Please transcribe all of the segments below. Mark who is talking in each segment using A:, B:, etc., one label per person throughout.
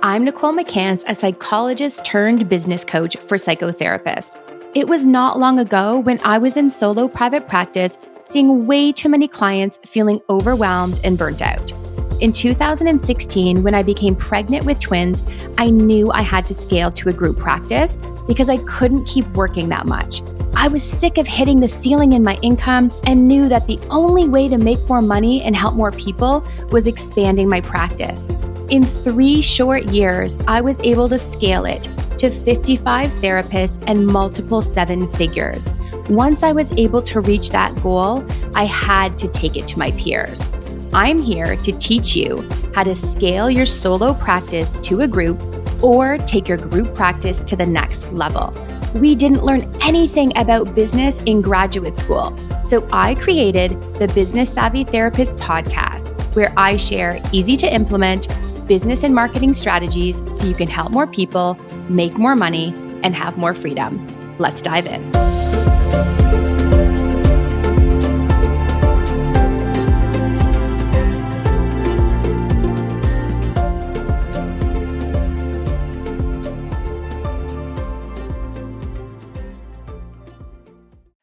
A: I'm Nicole McCance, a psychologist turned business coach for psychotherapists. It was not long ago when I was in solo private practice, seeing way too many clients feeling overwhelmed and burnt out. In 2016, when I became pregnant with twins, I knew I had to scale to a group practice because I couldn't keep working that much. I was sick of hitting the ceiling in my income and knew that the only way to make more money and help more people was expanding my practice. In three short years, I was able to scale it to 55 therapists and multiple seven figures. Once I was able to reach that goal, I had to take it to my peers. I'm here to teach you how to scale your solo practice to a group or take your group practice to the next level. We didn't learn anything about business in graduate school, so I created the Business Savvy Therapist podcast, where I share easy to implement business and marketing strategies so you can help more people, make more money, and have more freedom. Let's dive in.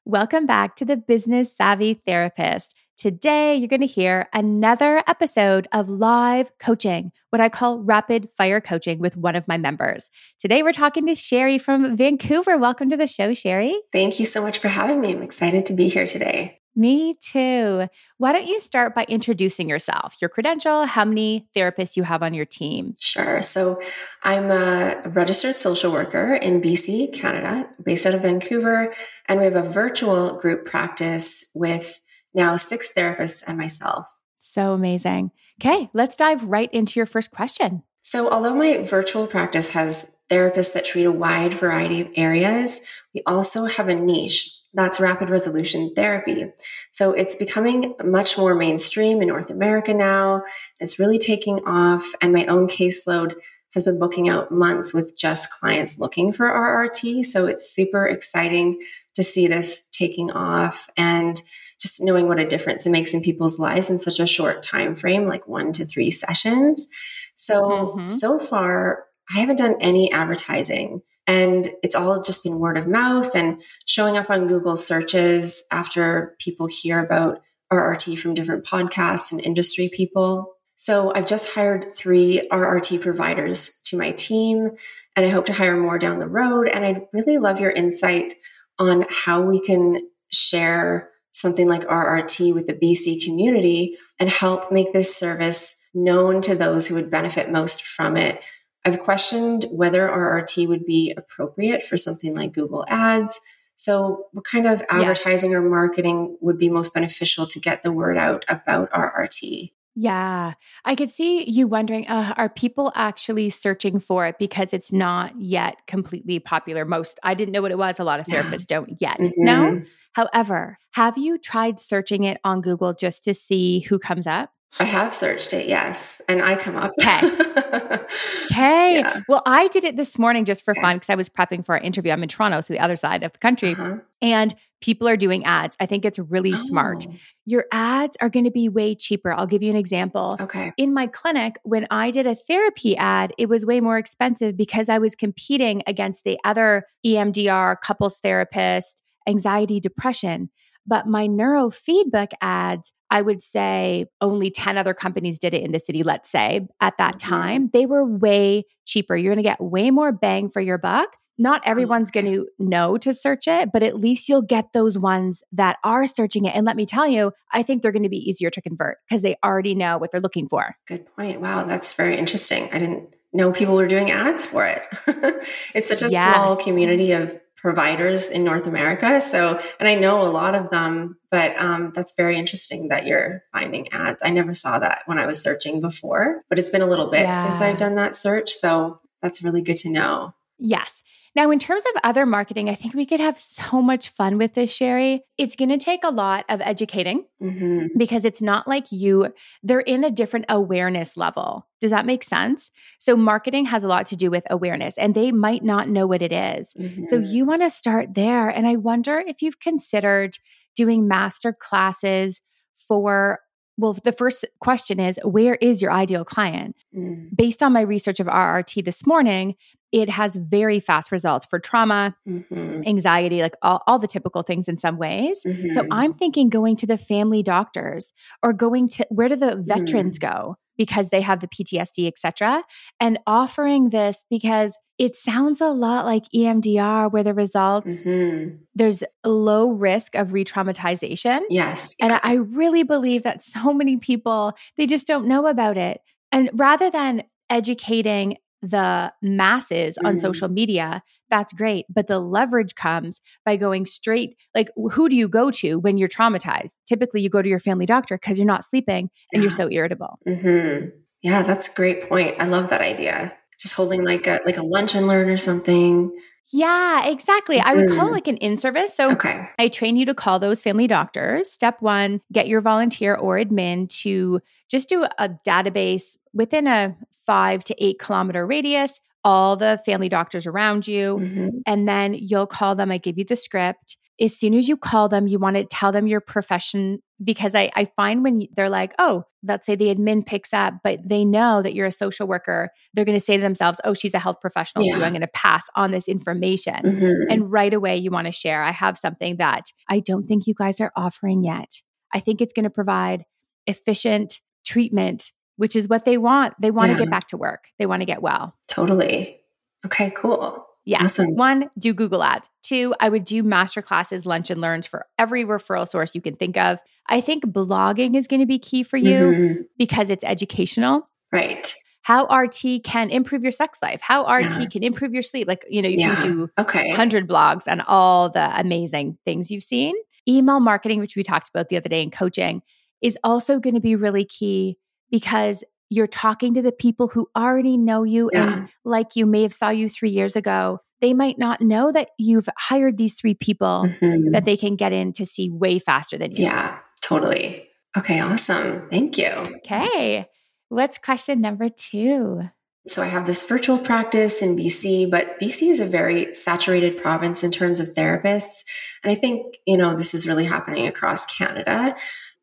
A: Welcome back to the Business Savvy Therapist. Today, you're going to hear another episode of live coaching, what I call rapid fire coaching with one of my members. Today, we're talking to Sherry from Vancouver. Welcome to the show, Sherry.
B: Thank you so much for having me. I'm excited to be here today.
A: Me too. Why don't you start by introducing yourself, your credential, how many therapists you have on your team?
B: Sure. So, I'm a registered social worker in BC, Canada, based out of Vancouver, and we have a virtual group practice with now six therapists and myself.
A: So amazing. Okay, let's dive right into your first question.
B: So, although my virtual practice has therapists that treat a wide variety of areas, we also have a niche that's rapid resolution therapy. So it's becoming much more mainstream in North America now. It's really taking off, and my own caseload has been booking out months with just clients looking for RRT. So it's super exciting to see this taking off and just knowing what a difference it makes in people's lives in such a short time frame, like one to three sessions. So mm-hmm. so far, I haven't done any advertising. And it's all just been word of mouth and showing up on Google searches after people hear about RRT from different podcasts and industry people. So I've just hired three RRT providers to my team, and I hope to hire more down the road. And I'd really love your insight on how we can share something like RRT with the BC community and help make this service known to those who would benefit most from it I've questioned whether RRT would be appropriate for something like Google Ads. So, what kind of advertising yes. or marketing would be most beneficial to get the word out about RRT?
A: Yeah, I could see you wondering uh, are people actually searching for it because it's not yet completely popular? Most, I didn't know what it was. A lot of therapists don't yet mm-hmm. know. However, have you tried searching it on Google just to see who comes up?
B: I have searched it, yes. And I come up.
A: Okay. okay. Yeah. Well, I did it this morning just for okay. fun because I was prepping for our interview. I'm in Toronto, so the other side of the country. Uh-huh. And people are doing ads. I think it's really oh. smart. Your ads are going to be way cheaper. I'll give you an example.
B: Okay.
A: In my clinic, when I did a therapy ad, it was way more expensive because I was competing against the other EMDR couples therapist, anxiety, depression. But my neurofeedback ads, I would say only 10 other companies did it in the city, let's say at that mm-hmm. time. They were way cheaper. You're going to get way more bang for your buck. Not everyone's going to know to search it, but at least you'll get those ones that are searching it. And let me tell you, I think they're going to be easier to convert because they already know what they're looking for.
B: Good point. Wow, that's very interesting. I didn't know people were doing ads for it. it's such a yes. small community of providers in North America. So, and I know a lot of them, but um, that's very interesting that you're finding ads. I never saw that when I was searching before, but it's been a little bit yeah. since I've done that search. So that's really good to know.
A: Yes. Now, in terms of other marketing, I think we could have so much fun with this, Sherry. It's going to take a lot of educating mm-hmm. because it's not like you, they're in a different awareness level. Does that make sense? So, marketing has a lot to do with awareness, and they might not know what it is. Mm-hmm. So, you want to start there. And I wonder if you've considered doing master classes for well, the first question is where is your ideal client?
B: Mm.
A: Based on my research of RRT this morning, it has very fast results for trauma,
B: Mm-hmm.
A: anxiety, like all, all the typical things in some ways. So
B: Mhm.
A: I'm thinking going to the family doctors or going to where do the veterans go because they have the PTSD, et cetera, and offering this because it sounds a lot like EMDR where the results,
B: Mhm.
A: there's a low risk of re traumatization.
B: Yes.
A: And I really believe that so many people, they just don't know about it. And rather than educating the masses on
B: Mhm.
A: social media, that's great. But the leverage comes by going straight, like, who do you go to when you're traumatized? Typically, you go to your family doctor because you're not sleeping and you're so irritable.
B: hmm Yeah, that's a great point. I love that idea. Just holding like a like a lunch and learn or something.
A: Yeah, exactly. I would call it
B: Mhm.
A: like an in service. So
B: Okay.
A: I train you to call those family doctors. Step one, get your volunteer or admin to just do a database within a five to eight kilometer radius, all the family doctors around you.
B: Mhm.
A: And then you'll call them. I give you the script. As soon as you call them, you want to tell them your profession because I, I find when they're like, oh, let's say the admin picks up, but they know that you're a social worker, they're going to say to themselves, oh, she's a health professional too.
B: Yeah.
A: I'm going to pass on this information.
B: Mhm.
A: And right away, you want to share. I have something that I don't think you guys are offering yet. I think it's going to provide efficient treatment, which is what they want. They want to get back to work, they want to get well.
B: Totally. Okay, cool.
A: Yes.
B: Awesome.
A: One, do Google ads. Two, I would do master classes, lunch and learns for every referral source you can think of. I think blogging is going to be key for you
B: Mhm.
A: because it's educational.
B: Right.
A: How RT can improve your sex life, how RT
B: Yeah.
A: can improve your sleep. Like, you know, you
B: Yeah.
A: can do
B: Okay.
A: 100 blogs on all the amazing things you've seen. Email marketing, which we talked about the other day in coaching, is also going to be really key because you're talking to the people who already know you
B: Yeah.
A: and like you may have saw you 3 years ago. They might not know that you've hired these three people
B: Mhm.
A: that they can get in to see way faster than you.
B: Yeah, totally. Okay, awesome. Thank you.
A: Okay. What's question number 2?
B: So I have this virtual practice in BC, but BC is a very saturated province in terms of therapists. And I think, you know, this is really happening across Canada,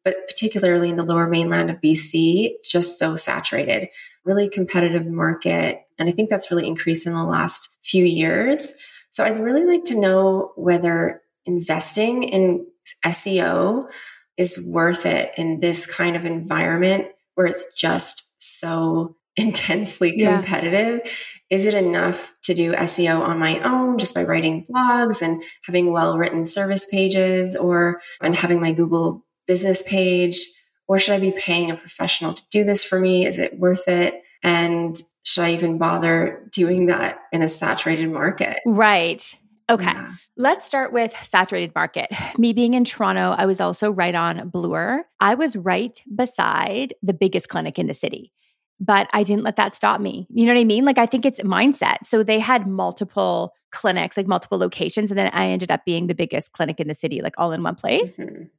B: but particularly in the lower mainland of BC, it's just so saturated. Really competitive market. And I think that's really increased in the last few years. So I'd really like to know whether investing in SEO is worth it in this kind of environment where it's just so intensely
A: Yeah.
B: competitive. Is it enough to do SEO on my own just by writing blogs and having well written service pages or and having my Google business page? Or should I be paying a professional to do this for me? Is it worth it? And should I even bother doing that in a saturated market?
A: Right. Okay.
B: Yeah.
A: Let's start with saturated market. Me being in Toronto, I was also right on Bloor. I was right beside the biggest clinic in the city, but I didn't let that stop me. You know what I mean? Like, I think it's mindset. So they had multiple clinics, like multiple locations, and then I ended up being the biggest clinic in the city, like all in one place.
B: Mhm.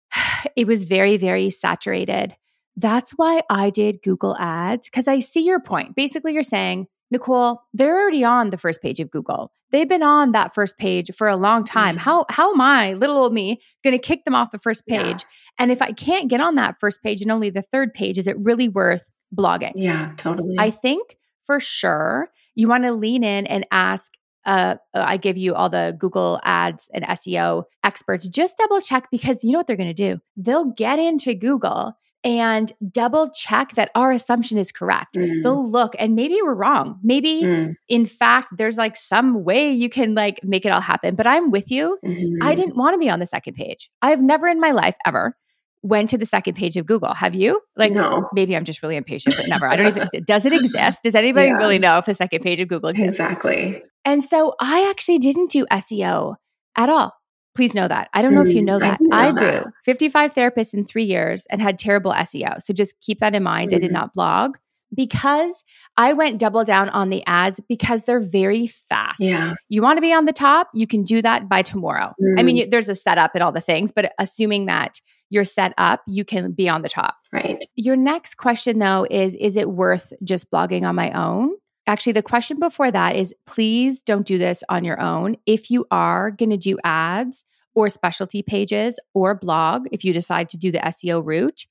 A: It was very, very saturated. That's why I did Google ads because I see your point. Basically, you're saying, Nicole, they're already on the first page of Google. They've been on that first page for a long time.
B: Yeah.
A: How how am I, little old me, going to kick them off the first
B: Yeah.
A: page? And if I can't get on that first page and only the third page, is it really worth blogging?
B: Yeah, totally.
A: I think for sure you want to lean in and ask. Uh, I give you all the Google ads and SEO experts. Just double check because you know what they're going to do. They'll get into Google and double check that our assumption is correct.
B: Mm.
A: They'll look and maybe we're wrong. Maybe
B: Mm.
A: in fact there's like some way you can like make it all happen. But I'm with you.
B: Mhm.
A: I didn't want to be on the second page. I've never in my life ever went to the second page of Google. Have you? Like
B: no,
A: maybe I'm just really impatient, but never. I don't even does it exist? Does anybody
B: Yeah.
A: really know if the second page of Google exists?
B: exactly.
A: And so I actually didn't do SEO at all. Please know that. I don't know if you
B: Mm,
A: know that.
B: didn't know
A: I
B: that.
A: grew 55 therapists in three years and had terrible SEO. So just keep that in mind. I did
B: Mhm.
A: not blog because I went double down on the ads because they're very fast.
B: Yeah.
A: You want to be on the top, you can do that by tomorrow. I mean,
B: Mm.
A: you, there's a setup and all the things, but assuming that you're set up, you can be on the top.
B: Right.
A: Your next question, though, is Is it worth just blogging on my own? Actually, the question before that is please don't do this on your own. If you are going to do ads or specialty pages or blog, if you decide to do the SEO route,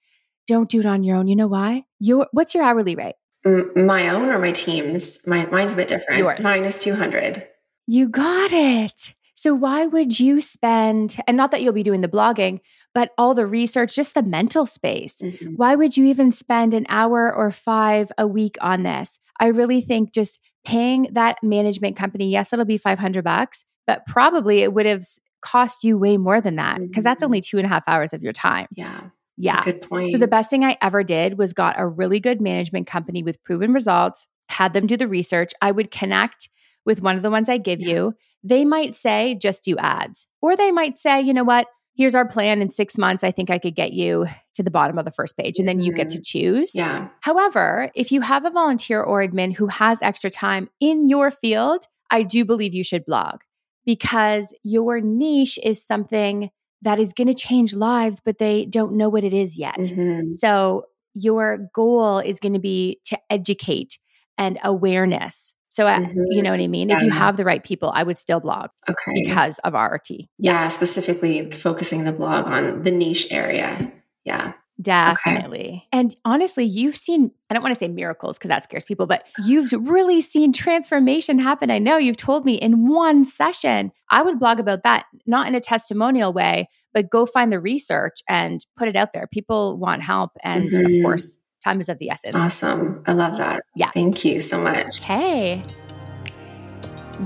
A: don't do it on your own. You know why? Your what's your hourly rate?
B: my own or my team's? Mine's a bit different.
A: Yours.
B: Mine is 200.
A: You got it. So why would you spend and not that you'll be doing the blogging, but all the research, just the mental space. Mm-hmm. Why would you even spend an hour or 5 a week on this? I really think just paying that management company, yes, it'll be 500 bucks, but probably it would have cost you way more than that because mm-hmm. that's only two and a half hours of your time.
B: Yeah.
A: Yeah.
B: good point.
A: So the best thing I ever did was got a really good management company with proven results, had them do the research. I would connect with one of the ones I give yeah. you. They might say, just do ads. Or they might say, you know what? Here's our plan in six months. I think I could get you to the bottom of the first page. And then you get to mm-hmm. choose.
B: Yeah.
A: However, if you have a volunteer or admin who has extra time in your field, I do believe you should blog because your niche is something that is going to change lives, but they don't know what it is yet. Mm-hmm. So your goal is going to be to educate and awareness. So, uh, mm-hmm. you know what I mean? Yeah. If you have the right people, I would still blog
B: okay.
A: because of RRT.
B: Yeah, specifically focusing the blog on the niche area. Yeah.
A: Definitely. Okay. And honestly, you've seen, I don't want to say miracles because that scares people, but you've really seen transformation happen. I know you've told me in one session. I would blog about that, not in a testimonial way, but go find the research and put it out there. People want help. And mm-hmm. of course, time is of the essence.
B: Awesome. I love that.
A: Yeah.
B: Thank you so much.
A: Hey.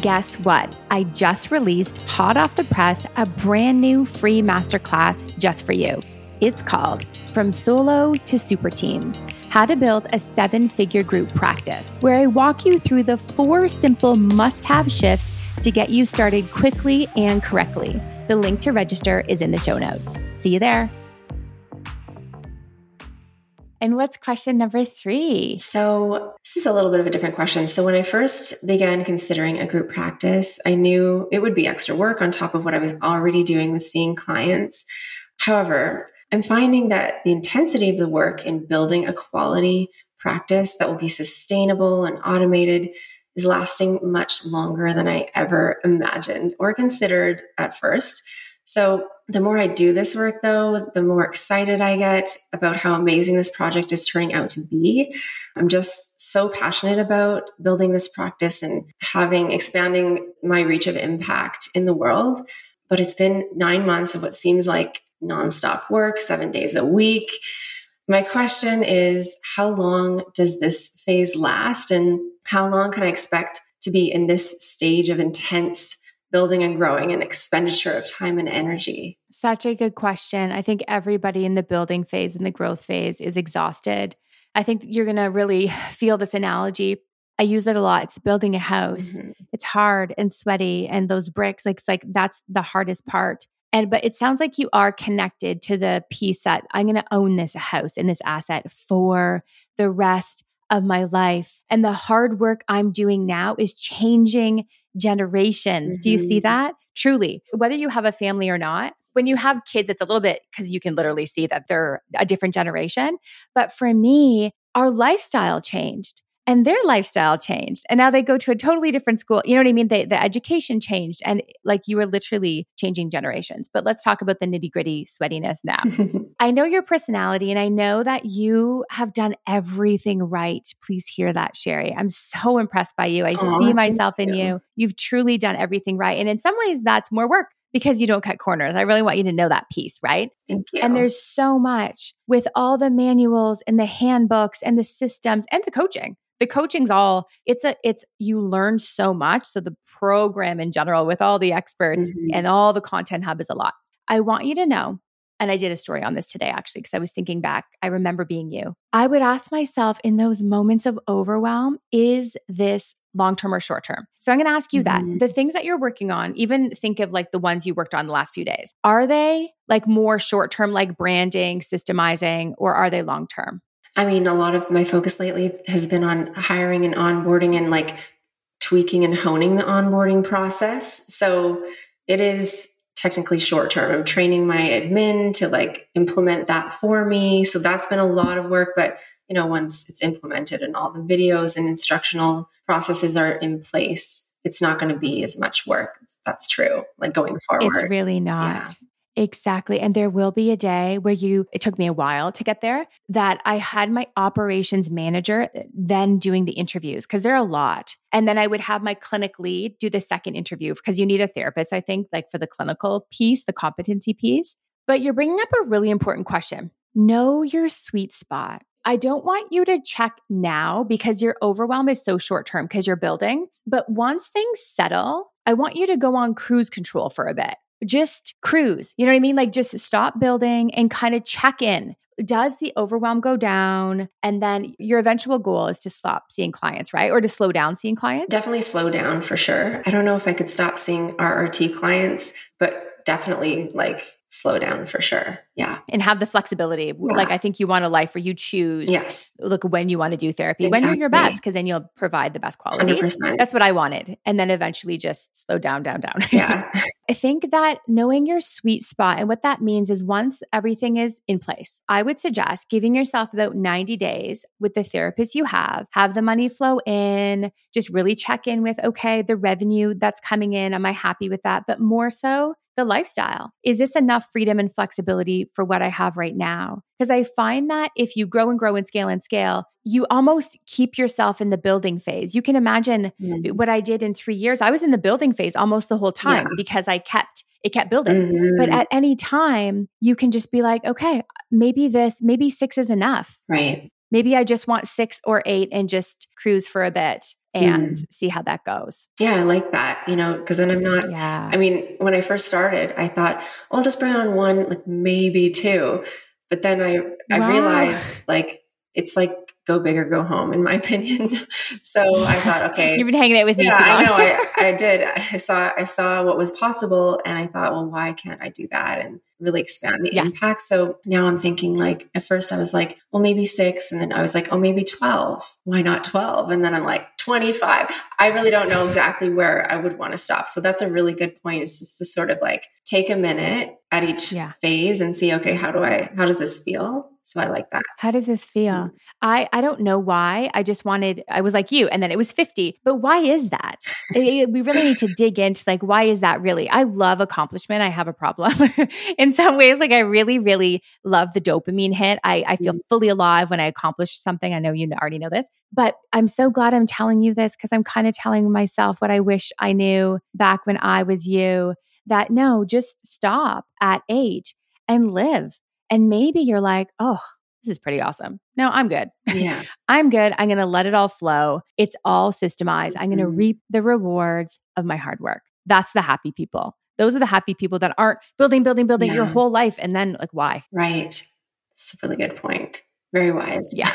A: Guess what? I just released hot off the press a brand new free masterclass just for you. It's called From Solo to Super Team How to Build a Seven Figure Group Practice, where I walk you through the four simple must have shifts to get you started quickly and correctly. The link to register is in the show notes. See you there. And what's question number three?
B: So, this is a little bit of a different question. So, when I first began considering a group practice, I knew it would be extra work on top of what I was already doing with seeing clients. However, I'm finding that the intensity of the work in building a quality practice that will be sustainable and automated is lasting much longer than I ever imagined or considered at first. So, the more I do this work, though, the more excited I get about how amazing this project is turning out to be. I'm just so passionate about building this practice and having expanding my reach of impact in the world. But it's been nine months of what seems like nonstop work, seven days a week. My question is how long does this phase last? And how long can I expect to be in this stage of intense building and growing and expenditure of time and energy?
A: Such a good question. I think everybody in the building phase and the growth phase is exhausted. I think you're going to really feel this analogy. I use it a lot. It's building a house. Mm-hmm. It's hard and sweaty and those bricks like it's like that's the hardest part. And but it sounds like you are connected to the piece that I'm going to own this house and this asset for the rest of my life. And the hard work I'm doing now is changing generations. Mm-hmm. Do you see mm-hmm. that? Truly, whether you have a family or not, when you have kids, it's a little bit because you can literally see that they're a different generation. But for me, our lifestyle changed and their lifestyle changed and now they go to a totally different school. You know what i mean? They, the education changed and like you were literally changing generations. But let's talk about the nitty gritty sweatiness now. I know your personality and i know that you have done everything right. Please hear that sherry. I'm so impressed by you. I Aww, see myself in you. you. You've truly done everything right and in some ways that's more work because you don't cut corners. I really want you to know that piece, right?
B: Thank you.
A: And there's so much with all the manuals and the handbooks and the systems and the coaching the coaching's all it's a it's you learn so much. So the program in general with all the experts mm-hmm. and all the content hub is a lot. I want you to know and i did a story on this today actually because i was thinking back. I remember being you. I would ask myself in those moments of overwhelm is this long term or short term so i'm going to ask you mm-hmm. that the things that you're working on even think of like the ones you worked on the last few days are they like more short term like branding systemizing or are they long term
B: I mean, a lot of my focus lately has been on hiring and onboarding and like tweaking and honing the onboarding process. So it is technically short term. I'm training my admin to like implement that for me. So that's been a lot of work, but you know, once it's implemented and all the videos and instructional processes are in place, it's not going to be as much work. That's true. Like going forward.
A: It's really not. Exactly. And there will be a day where you, it took me a while to get there, that I had my operations manager eh, then doing the interviews because there are a lot. And then I would have my clinic lead do the second interview because you need a therapist, I think, like for the clinical piece, the competency piece. But you're bringing up a really important question. Know your sweet spot. I don't want you to check now because your overwhelm is so short term because you're building. But once things settle, I want you to go on cruise control for a bit just cruise. You know what I mean? Like just stop building and kind of check in. Does the overwhelm go down? And then your eventual goal is to stop seeing clients, right? Or to slow down seeing clients?
B: Definitely slow down for sure. I don't know if I could stop seeing RRT clients, but definitely like slow down for sure. Yeah.
A: And have the flexibility. Yeah. Like I think you want a life where you choose
B: yes.
A: look when you want to do therapy, exactly. when you're your best, because then you'll provide the best quality. 100%. That's what I wanted. And then eventually just slow down, down, down.
B: Yeah.
A: I think that knowing your sweet spot and what that means is once everything is in place, I would suggest giving yourself about 90 days with the therapist you have, have the money flow in, just really check in with, okay, the revenue that's coming in, am I happy with that? But more so, the lifestyle. Is this enough freedom and flexibility for what I have right now? Because I find that if you grow and grow and scale and scale, you almost keep yourself in the building phase. You can imagine mm-hmm. what I did in three years. I was in the building phase almost the whole time yeah. because I kept it kept building. Mm-hmm. But at any time, you can just be like, okay, maybe this, maybe six is enough.
B: Right.
A: Maybe I just want six or eight and just cruise for a bit and mm. see how that goes.
B: Yeah, I like that, you know, because then I'm not, yeah. I mean, when I first started, I thought, well, I'll just bring on one, like maybe two. But then I, I wow. realized like, it's like go big or go home, in my opinion. so I thought, okay,
A: you've been hanging out with me.
B: Yeah, I know. I, I did. I saw, I saw what was possible, and I thought, well, why can't I do that and really expand the yes. impact? So now I'm thinking, like, at first I was like, well, maybe six, and then I was like, oh, maybe twelve. Why not twelve? And then I'm like, twenty five. I really don't know exactly where I would want to stop. So that's a really good point. Is just to sort of like take a minute at each yeah. phase and see, okay, how do I, how does this feel? So I like that.
A: How does this feel? Mm-hmm. I I don't know why. I just wanted I was like you and then it was 50. But why is that? we really need to dig into like why is that really? I love accomplishment. I have a problem. In some ways like I really really love the dopamine hit. I I feel mm-hmm. fully alive when I accomplish something. I know you already know this. But I'm so glad I'm telling you this cuz I'm kind of telling myself what I wish I knew back when I was you that no, just stop at 8 and live and maybe you're like, oh, this is pretty awesome. No, I'm good.
B: Yeah.
A: I'm good. I'm going to let it all flow. It's all systemized. I'm going to mm-hmm. reap the rewards of my hard work. That's the happy people. Those are the happy people that aren't building, building, building yeah. your whole life. And then, like, why?
B: Right. It's a really good point. Very wise.
A: Yeah.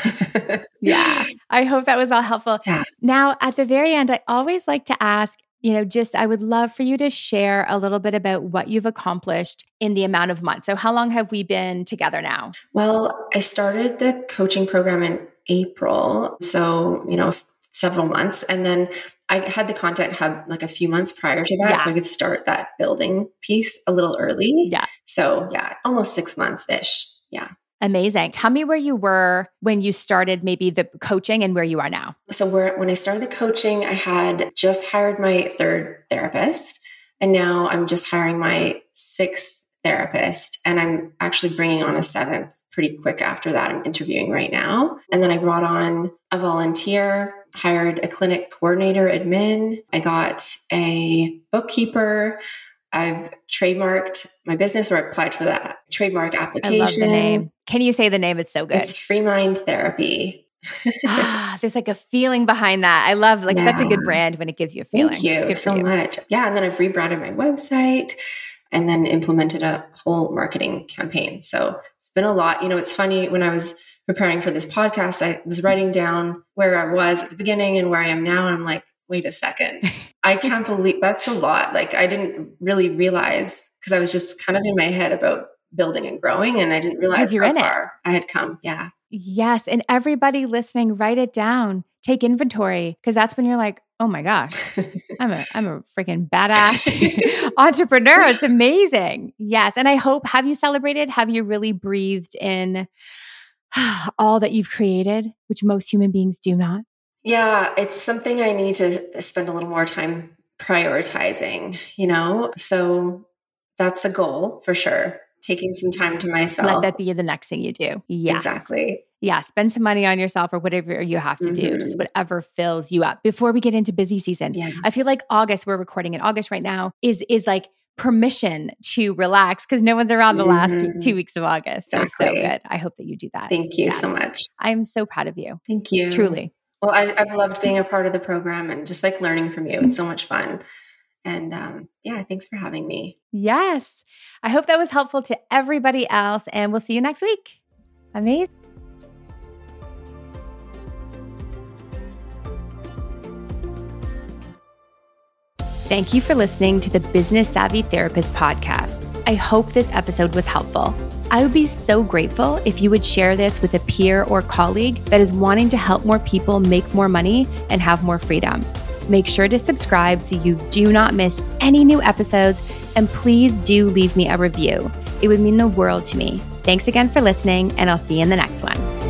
A: yeah. I hope that was all helpful.
B: Yeah.
A: Now, at the very end, I always like to ask you know, just I would love for you to share a little bit about what you've accomplished in the amount of months. So, how long have we been together now?
B: Well, I started the coaching program in April. So, you know, several months. And then I had the content hub like a few months prior to that. Yeah. So I could start that building piece a little early.
A: Yeah.
B: So, yeah, almost six months ish. Yeah.
A: Amazing. Tell me where you were when you started maybe the coaching and where you are now.
B: So when I started the coaching, I had just hired my third therapist and now I'm just hiring my sixth therapist and I'm actually bringing on a seventh pretty quick after that. I'm interviewing right now. And then I brought on a volunteer, hired a clinic coordinator admin. I got a bookkeeper. I've trademarked my business or applied for that trademark application. I love
A: the name. Can you say the name? It's so good.
B: It's Free Mind Therapy.
A: ah, there's like a feeling behind that. I love like yeah. such a good brand when it gives you a feeling.
B: Thank you good so you. much. Yeah, and then I've rebranded my website and then implemented a whole marketing campaign. So it's been a lot. You know, it's funny when I was preparing for this podcast, I was writing down where I was at the beginning and where I am now, and I'm like, wait a second. I can't believe that's a lot. Like I didn't really realize because I was just kind of in my head about building and growing and I didn't realize
A: you're
B: how
A: in
B: far
A: it.
B: I had come. Yeah.
A: Yes. And everybody listening, write it down. Take inventory because that's when you're like, oh my gosh, I'm a I'm a freaking badass entrepreneur. It's amazing. Yes. And I hope have you celebrated? Have you really breathed in all that you've created, which most human beings do not?
B: Yeah, it's something I need to spend a little more time prioritizing, you know? So that's a goal for sure. Taking some time to myself.
A: Let that be the next thing you do.
B: Exactly.
A: Yeah. Spend some money on yourself or whatever you have to mm-hmm. do, just mm-hmm. whatever fills you up before we get into busy season. Yeah. I feel like August, we're recording in August right now, is is like permission to relax because no one's around the last mm-hmm. two weeks of August. Exactly. So, so good. I hope that you do that.
B: Thank you yes. so much.
A: I'm so proud of you.
B: Thank you.
A: Truly.
B: Well, I, have loved being a part of the program and just like learning from you. It's so much fun. And um, yeah, thanks for having me.
A: Yes. I hope that was helpful to everybody else. And we'll see you next week. Amazing. Thank you for listening to the Business Savvy Therapist podcast. I hope this episode was helpful. I would be so grateful if you would share this with a peer or colleague that is wanting to help more people make more money and have more freedom. Make sure to subscribe so you do not miss any new episodes. And please do leave me a review. It would mean the world to me. Thanks again for listening, and I'll see you in the next one.